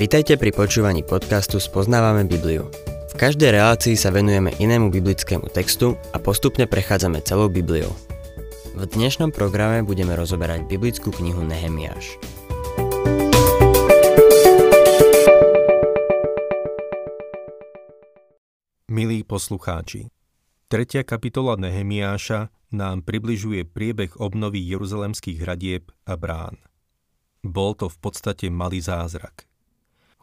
Vitajte pri počúvaní podcastu Spoznávame Bibliu. V každej relácii sa venujeme inému biblickému textu a postupne prechádzame celou Bibliou. V dnešnom programe budeme rozoberať biblickú knihu Nehemiáš. Milí poslucháči, tretia kapitola Nehemiáša nám približuje priebeh obnovy jeruzalemských hradieb a brán. Bol to v podstate malý zázrak.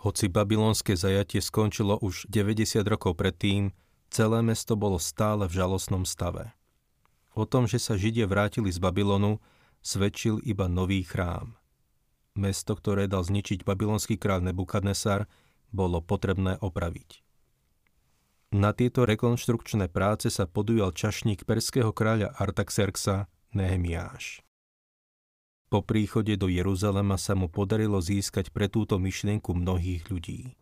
Hoci babylonské zajatie skončilo už 90 rokov predtým, celé mesto bolo stále v žalostnom stave. O tom, že sa Židia vrátili z Babylonu, svedčil iba nový chrám. Mesto, ktoré dal zničiť babylonský kráľ Nebukadnesar, bolo potrebné opraviť. Na tieto rekonštrukčné práce sa podujal čašník perského kráľa Artaxerxa Nehemiáš. Po príchode do Jeruzalema sa mu podarilo získať pre túto myšlienku mnohých ľudí.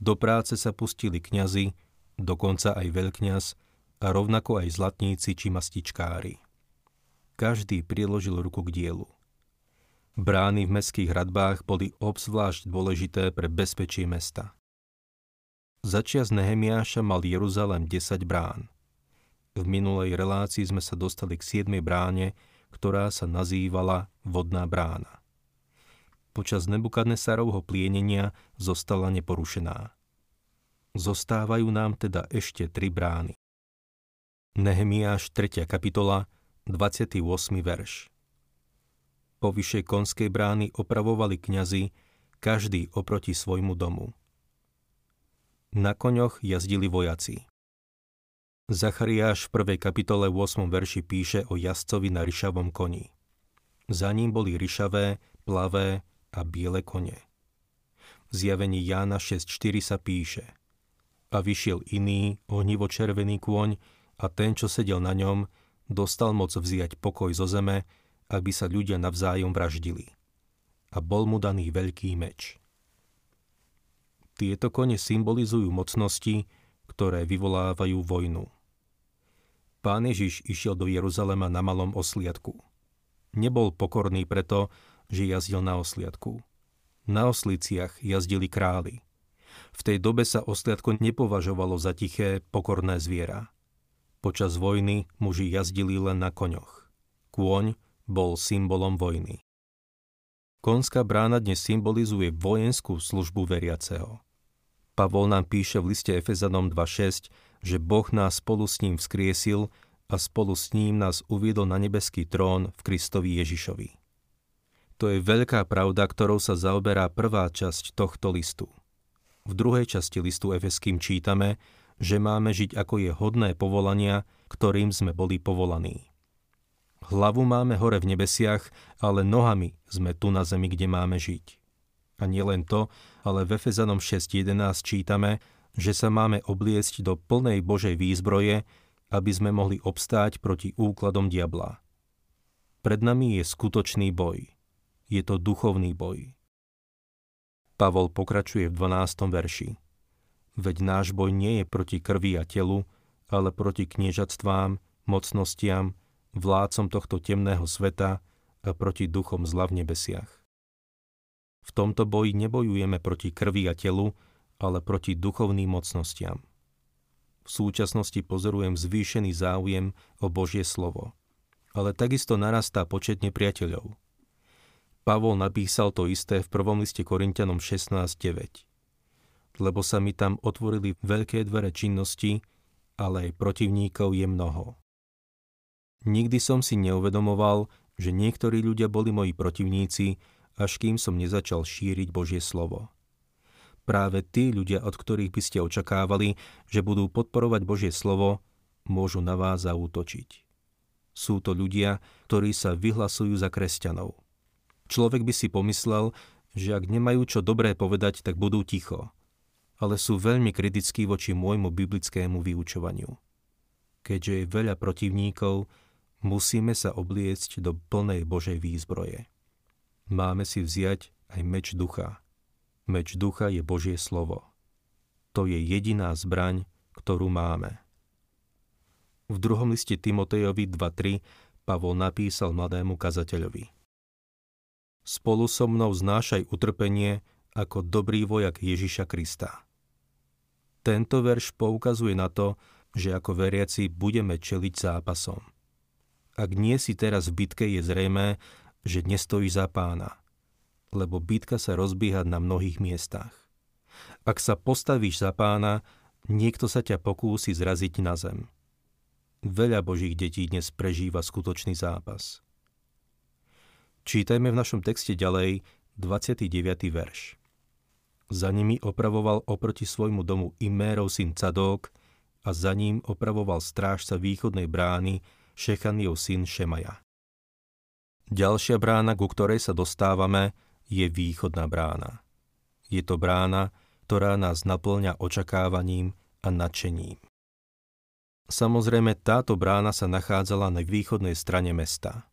Do práce sa pustili kňazi, dokonca aj veľkňaz a rovnako aj zlatníci či mastičkári. Každý priložil ruku k dielu. Brány v mestských hradbách boli obzvlášť dôležité pre bezpečie mesta. Začias Nehemiáša mal Jeruzalem 10 brán. V minulej relácii sme sa dostali k 7 bráne, ktorá sa nazývala Vodná brána. Počas Nebukadnesarovho plienenia zostala neporušená. Zostávajú nám teda ešte tri brány. Nehemiáš 3. kapitola, 28. verš. Po vyššej konskej brány opravovali kňazi, každý oproti svojmu domu. Na koňoch jazdili vojaci. Zachariáš v prvej kapitole 8. verši píše o jazdcovi na ryšavom koni. Za ním boli ryšavé, plavé a biele kone. V zjavení Jána 6.4 sa píše A vyšiel iný, ohnivo červený kôň a ten, čo sedel na ňom, dostal moc vziať pokoj zo zeme, aby sa ľudia navzájom vraždili. A bol mu daný veľký meč. Tieto kone symbolizujú mocnosti, ktoré vyvolávajú vojnu. Pán Ježiš išiel do Jeruzalema na malom osliadku. Nebol pokorný preto, že jazdil na osliadku. Na osliciach jazdili králi. V tej dobe sa osliadko nepovažovalo za tiché, pokorné zviera. Počas vojny muži jazdili len na koňoch. Kôň bol symbolom vojny. Konská brána dnes symbolizuje vojenskú službu veriaceho. Pavol nám píše v liste Efezanom 2.6, že Boh nás spolu s ním vzkriesil a spolu s ním nás uviedol na nebeský trón v Kristovi Ježišovi. To je veľká pravda, ktorou sa zaoberá prvá časť tohto listu. V druhej časti listu Efeským čítame, že máme žiť ako je hodné povolania, ktorým sme boli povolaní. Hlavu máme hore v nebesiach, ale nohami sme tu na zemi, kde máme žiť. A nielen to, ale v Efezanom 6.11 čítame, že sa máme obliecť do plnej Božej výzbroje, aby sme mohli obstáť proti úkladom diabla. Pred nami je skutočný boj. Je to duchovný boj. Pavol pokračuje v 12. verši. Veď náš boj nie je proti krvi a telu, ale proti kniežatstvám, mocnostiam, vládcom tohto temného sveta a proti duchom zla v nebesiach. V tomto boji nebojujeme proti krvi a telu, ale proti duchovným mocnostiam. V súčasnosti pozorujem zvýšený záujem o Božie slovo, ale takisto narastá počet nepriateľov. Pavol napísal to isté v prvom liste Korintianom 16.9. Lebo sa mi tam otvorili veľké dvere činnosti, ale aj protivníkov je mnoho. Nikdy som si neuvedomoval, že niektorí ľudia boli moji protivníci, až kým som nezačal šíriť Božie slovo. Práve tí ľudia, od ktorých by ste očakávali, že budú podporovať Božie slovo, môžu na vás zaútočiť. Sú to ľudia, ktorí sa vyhlasujú za kresťanov. Človek by si pomyslel, že ak nemajú čo dobré povedať, tak budú ticho. Ale sú veľmi kritickí voči môjmu biblickému vyučovaniu. Keďže je veľa protivníkov, musíme sa obliecť do plnej Božej výzbroje máme si vziať aj meč ducha. Meč ducha je Božie slovo. To je jediná zbraň, ktorú máme. V druhom liste Timotejovi 2.3 Pavol napísal mladému kazateľovi. Spolu so mnou znášaj utrpenie ako dobrý vojak Ježiša Krista. Tento verš poukazuje na to, že ako veriaci budeme čeliť zápasom. Ak nie si teraz v bitke, je zrejmé, že nestojíš za pána, lebo bitka sa rozbíha na mnohých miestach. Ak sa postavíš za pána, niekto sa ťa pokúsi zraziť na zem. Veľa božích detí dnes prežíva skutočný zápas. Čítajme v našom texte ďalej 29. verš. Za nimi opravoval oproti svojmu domu Imérov syn Cadók a za ním opravoval strážca východnej brány Šechaniov syn Šemaja. Ďalšia brána, ku ktorej sa dostávame, je východná brána. Je to brána, ktorá nás naplňa očakávaním a nadšením. Samozrejme, táto brána sa nachádzala na východnej strane mesta –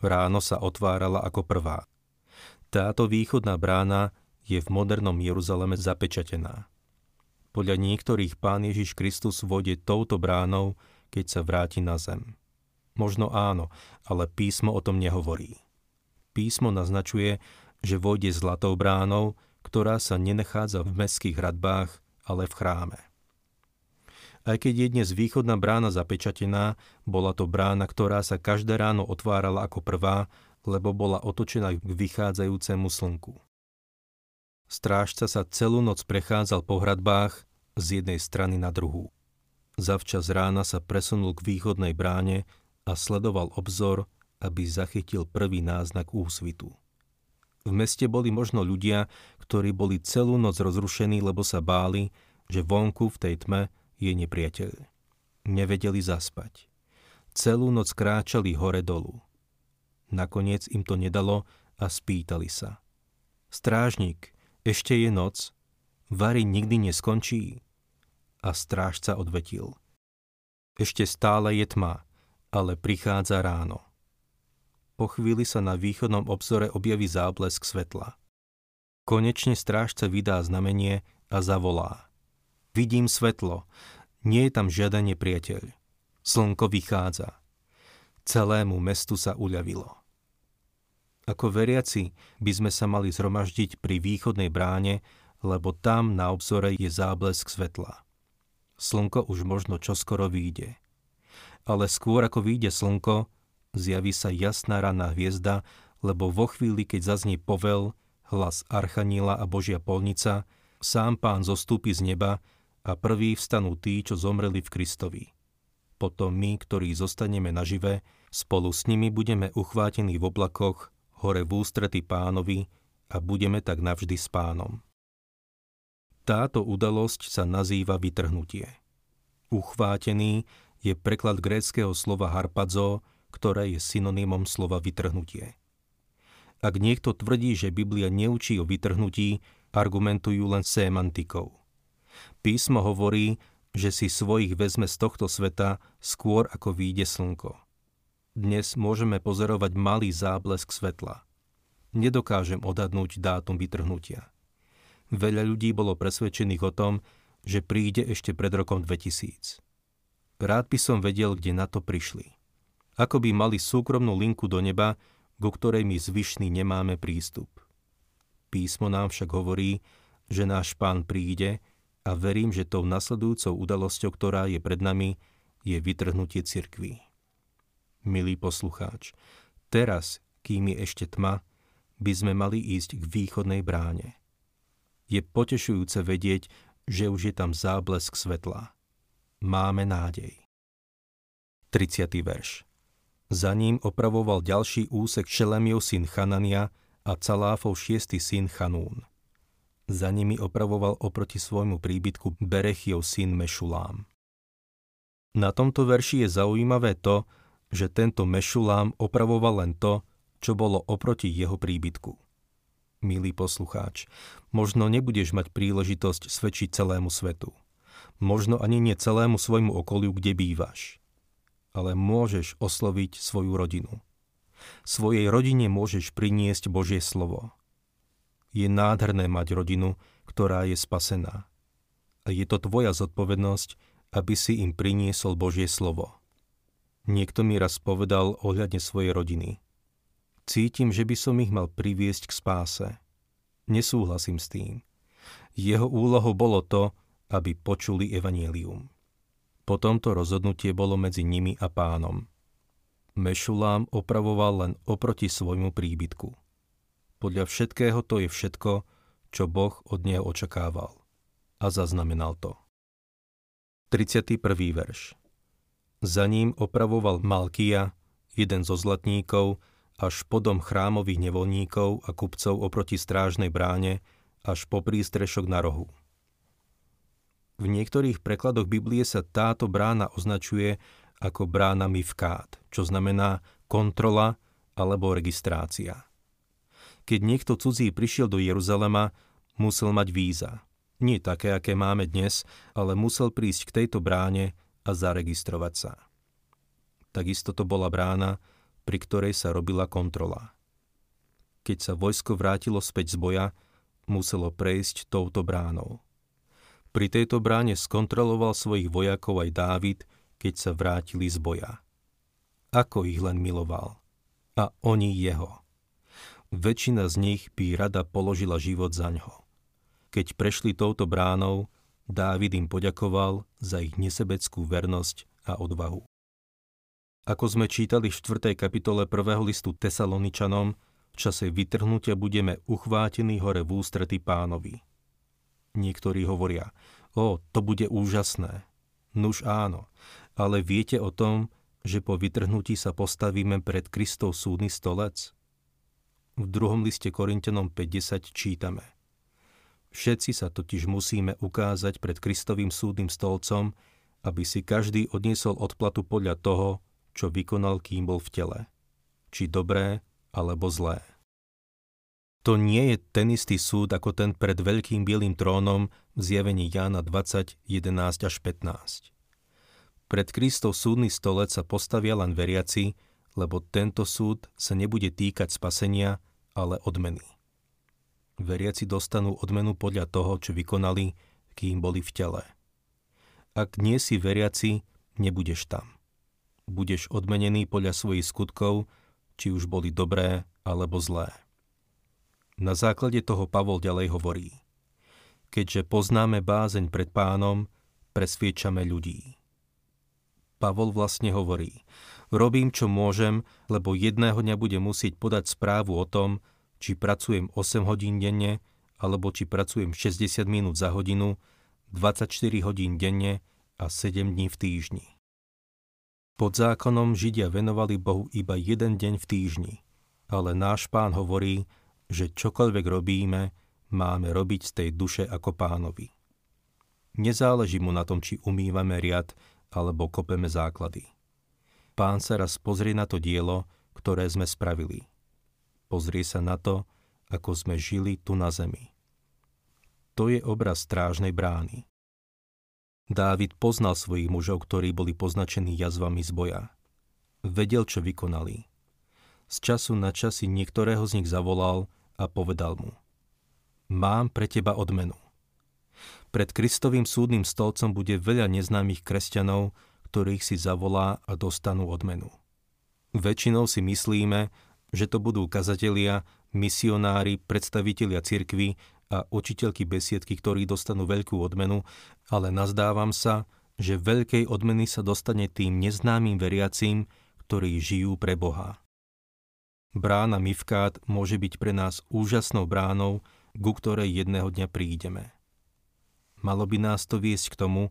Ráno sa otvárala ako prvá. Táto východná brána je v modernom Jeruzaleme zapečatená. Podľa niektorých pán Ježiš Kristus vode touto bránou, keď sa vráti na zem. Možno áno, ale písmo o tom nehovorí. Písmo naznačuje, že vojde zlatou bránou, ktorá sa nenachádza v mestských hradbách, ale v chráme. Aj keď je dnes východná brána zapečatená, bola to brána, ktorá sa každé ráno otvárala ako prvá, lebo bola otočená k vychádzajúcemu slnku. Strážca sa celú noc prechádzal po hradbách z jednej strany na druhú. Zavčas rána sa presunul k východnej bráne a sledoval obzor, aby zachytil prvý náznak úsvitu. V meste boli možno ľudia, ktorí boli celú noc rozrušení, lebo sa báli, že vonku v tej tme je nepriateľ. Nevedeli zaspať. Celú noc kráčali hore dolu. Nakoniec im to nedalo a spýtali sa. Strážnik, ešte je noc, vary nikdy neskončí. A strážca odvetil. Ešte stále je tma, ale prichádza ráno. Po chvíli sa na východnom obzore objaví záblesk svetla. Konečne strážca vydá znamenie a zavolá. Vidím svetlo. Nie je tam žiaden nepriateľ. Slnko vychádza. Celému mestu sa uľavilo. Ako veriaci by sme sa mali zhromaždiť pri východnej bráne, lebo tam na obzore je záblesk svetla. Slnko už možno čoskoro vyjde. Ale skôr ako vyjde slnko, zjaví sa jasná ranná hviezda, lebo vo chvíli, keď zaznie povel, hlas Archaníla a Božia polnica, sám pán zostúpi z neba a prví vstanú tí, čo zomreli v Kristovi. Potom my, ktorí zostaneme nažive, spolu s nimi budeme uchvátení v oblakoch, hore v ústrety pánovi a budeme tak navždy s pánom. Táto udalosť sa nazýva vytrhnutie. Uchvátený je preklad gréckého slova harpadzo, ktoré je synonymom slova vytrhnutie. Ak niekto tvrdí, že Biblia neučí o vytrhnutí, argumentujú len semantikou. Písmo hovorí, že si svojich vezme z tohto sveta skôr ako výjde slnko. Dnes môžeme pozorovať malý záblesk svetla. Nedokážem odhadnúť dátum vytrhnutia. Veľa ľudí bolo presvedčených o tom, že príde ešte pred rokom 2000. Rád by som vedel, kde na to prišli. Ako by mali súkromnú linku do neba, ku ktorej my zvyšní nemáme prístup. Písmo nám však hovorí, že náš pán príde a verím, že tou nasledujúcou udalosťou, ktorá je pred nami, je vytrhnutie cirkví. Milý poslucháč, teraz, kým je ešte tma, by sme mali ísť k východnej bráne. Je potešujúce vedieť, že už je tam záblesk svetla. Máme nádej. 30. verš Za ním opravoval ďalší úsek Šelemiov syn Chanania a Caláfov šiestý syn Chanún. Za nimi opravoval oproti svojmu príbytku Berechiov syn Mešulám. Na tomto verši je zaujímavé to, že tento Mešulám opravoval len to, čo bolo oproti jeho príbytku. Milý poslucháč, možno nebudeš mať príležitosť svedčiť celému svetu. Možno ani nie celému svojmu okoliu, kde bývaš. Ale môžeš osloviť svoju rodinu. Svojej rodine môžeš priniesť Božie slovo je nádherné mať rodinu, ktorá je spasená. A je to tvoja zodpovednosť, aby si im priniesol Božie slovo. Niekto mi raz povedal ohľadne svojej rodiny. Cítim, že by som ich mal priviesť k spáse. Nesúhlasím s tým. Jeho úlohou bolo to, aby počuli evanílium. Potom to rozhodnutie bolo medzi nimi a pánom. Mešulám opravoval len oproti svojmu príbytku. Podľa všetkého to je všetko, čo Boh od neho očakával. A zaznamenal to. 31. verš Za ním opravoval Malkia, jeden zo zlatníkov, až podom chrámových nevolníkov a kupcov oproti strážnej bráne, až po prístrešok na rohu. V niektorých prekladoch Biblie sa táto brána označuje ako brána Mivkát, čo znamená kontrola alebo registrácia. Keď niekto cudzí prišiel do Jeruzalema, musel mať víza. Nie také, aké máme dnes, ale musel prísť k tejto bráne a zaregistrovať sa. Takisto to bola brána, pri ktorej sa robila kontrola. Keď sa vojsko vrátilo späť z boja, muselo prejsť touto bránou. Pri tejto bráne skontroloval svojich vojakov aj Dávid, keď sa vrátili z boja. Ako ich len miloval. A oni jeho. Väčšina z nich by rada položila život za ňo. Keď prešli touto bránou, Dávid im poďakoval za ich nesebeckú vernosť a odvahu. Ako sme čítali v 4. kapitole 1. listu Tesaloničanom, v čase vytrhnutia budeme uchvátení hore v ústrety pánovi. Niektorí hovoria, o, to bude úžasné. Nuž áno, ale viete o tom, že po vytrhnutí sa postavíme pred Kristov súdny stolec? V druhom liste Korintianom 50 čítame. Všetci sa totiž musíme ukázať pred Kristovým súdnym stolcom, aby si každý odniesol odplatu podľa toho, čo vykonal, kým bol v tele. Či dobré, alebo zlé. To nie je ten istý súd ako ten pred veľkým bielým trónom v zjavení Jána 20, 11 až 15. Pred Kristov súdny stolec sa postavia len veriaci, lebo tento súd sa nebude týkať spasenia, ale odmeny. Veriaci dostanú odmenu podľa toho, čo vykonali, kým boli v tele. Ak nie si veriaci, nebudeš tam. Budeš odmenený podľa svojich skutkov, či už boli dobré alebo zlé. Na základe toho Pavol ďalej hovorí. Keďže poznáme bázeň pred pánom, presviečame ľudí. Pavol vlastne hovorí, robím čo môžem, lebo jedného dňa budem musieť podať správu o tom, či pracujem 8 hodín denne, alebo či pracujem 60 minút za hodinu, 24 hodín denne a 7 dní v týždni. Pod zákonom Židia venovali Bohu iba jeden deň v týždni, ale náš pán hovorí, že čokoľvek robíme, máme robiť z tej duše ako pánovi. Nezáleží mu na tom, či umývame riad alebo kopeme základy. Pán sa raz pozrie na to dielo, ktoré sme spravili. Pozrie sa na to, ako sme žili tu na zemi. To je obraz strážnej brány. Dávid poznal svojich mužov, ktorí boli poznačení jazvami z boja. Vedel, čo vykonali. Z času na časy niektorého z nich zavolal a povedal mu Mám pre teba odmenu. Pred Kristovým súdnym stolcom bude veľa neznámych kresťanov, ktorých si zavolá a dostanú odmenu. Väčšinou si myslíme, že to budú kazatelia, misionári, predstavitelia cirkvy a učiteľky besiedky, ktorí dostanú veľkú odmenu, ale nazdávam sa, že veľkej odmeny sa dostane tým neznámym veriacím, ktorí žijú pre Boha. Brána Mivkát môže byť pre nás úžasnou bránou, ku ktorej jedného dňa prídeme. Malo by nás to viesť k tomu,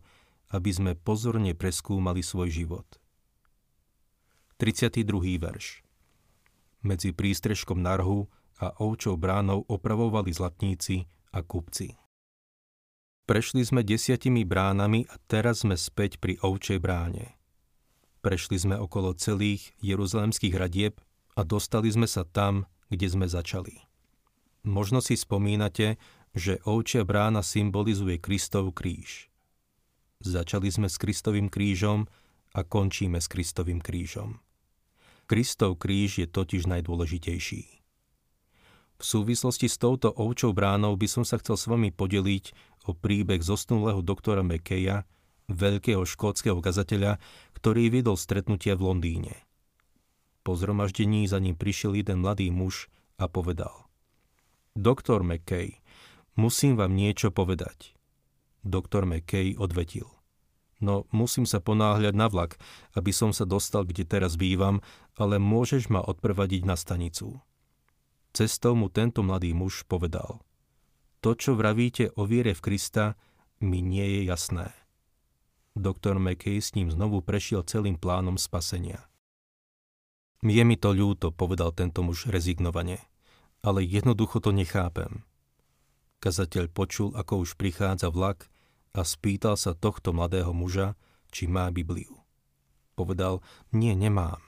aby sme pozorne preskúmali svoj život. 32. verš Medzi prístrežkom narhu a ovčou bránou opravovali zlatníci a kupci. Prešli sme desiatimi bránami a teraz sme späť pri ovčej bráne. Prešli sme okolo celých jeruzalemských radieb a dostali sme sa tam, kde sme začali. Možno si spomínate, že ovčia brána symbolizuje Kristov kríž. Začali sme s Kristovým krížom a končíme s Kristovým krížom. Kristov kríž je totiž najdôležitejší. V súvislosti s touto ovčou bránou by som sa chcel s vami podeliť o príbeh zosnulého doktora McKeya, veľkého škótskeho kazateľa, ktorý viedol stretnutia v Londýne. Po zhromaždení za ním prišiel jeden mladý muž a povedal Doktor McKay, musím vám niečo povedať. Doktor McKay odvetil. No, musím sa ponáhľať na vlak, aby som sa dostal, kde teraz bývam, ale môžeš ma odprevadiť na stanicu. Cestou mu tento mladý muž povedal. To, čo vravíte o viere v Krista, mi nie je jasné. Doktor McKay s ním znovu prešiel celým plánom spasenia. Je mi to ľúto, povedal tento muž rezignovane, ale jednoducho to nechápem. Kazateľ počul, ako už prichádza vlak a spýtal sa tohto mladého muža, či má Bibliu. Povedal, nie, nemám.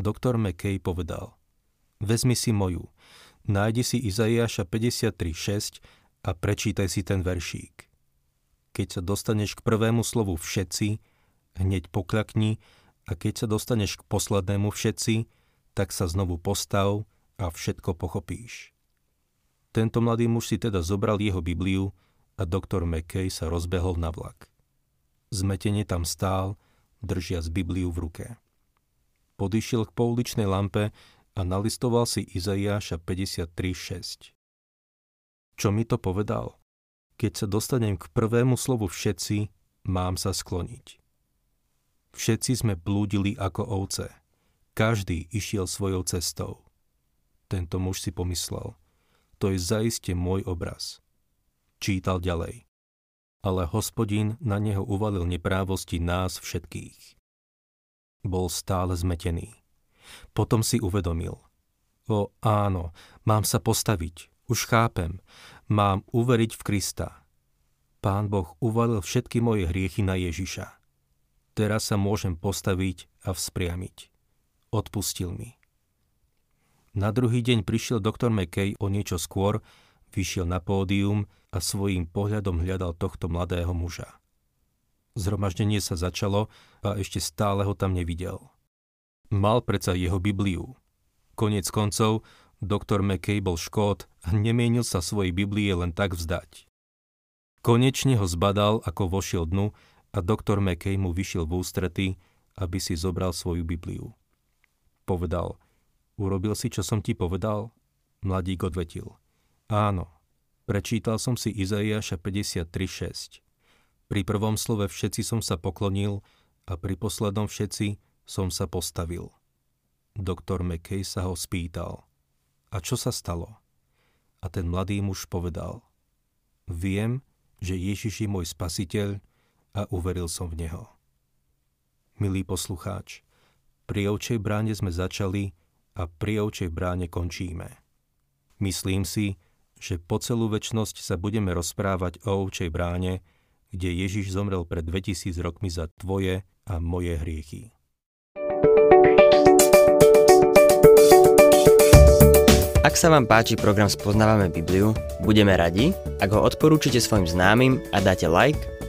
Doktor McKay povedal, vezmi si moju, nájdi si Izaiáša 53.6 a prečítaj si ten veršík. Keď sa dostaneš k prvému slovu všetci, hneď pokľakni a keď sa dostaneš k poslednému všetci, tak sa znovu postav a všetko pochopíš. Tento mladý muž si teda zobral jeho Bibliu a doktor McKay sa rozbehol na vlak. Zmetene tam stál, z Bibliu v ruke. Podišiel k pouličnej lampe a nalistoval si Izaiáša 53.6. Čo mi to povedal? Keď sa dostanem k prvému slovu všetci, mám sa skloniť. Všetci sme blúdili ako ovce. Každý išiel svojou cestou. Tento muž si pomyslel, to je zaiste môj obraz. Čítal ďalej. Ale hospodin na neho uvalil neprávosti nás všetkých. Bol stále zmetený. Potom si uvedomil. O áno, mám sa postaviť, už chápem, mám uveriť v Krista. Pán Boh uvalil všetky moje hriechy na Ježiša. Teraz sa môžem postaviť a vzpriamiť. Odpustil mi. Na druhý deň prišiel doktor McKay o niečo skôr, vyšiel na pódium a svojím pohľadom hľadal tohto mladého muža. Zhromaždenie sa začalo a ešte stále ho tam nevidel. Mal predsa jeho Bibliu. Konec koncov, doktor McKay bol škód a nemienil sa svojej Biblie len tak vzdať. Konečne ho zbadal, ako vošiel dnu a doktor McKay mu vyšiel v ústrety, aby si zobral svoju Bibliu. Povedal, urobil si, čo som ti povedal? Mladík odvetil, áno, Prečítal som si Izaiáša 53.6. Pri prvom slove všetci som sa poklonil a pri poslednom všetci som sa postavil. Doktor McKay sa ho spýtal. A čo sa stalo? A ten mladý muž povedal. Viem, že Ježiš je môj spasiteľ a uveril som v Neho. Milý poslucháč, pri ovčej bráne sme začali a pri ovčej bráne končíme. Myslím si, že po celú väčnosť sa budeme rozprávať o ovčej bráne, kde Ježiš zomrel pred 2000 rokmi za tvoje a moje hriechy. Ak sa vám páči program Spoznávame Bibliu, budeme radi, ak ho odporúčite svojim známym a dáte like,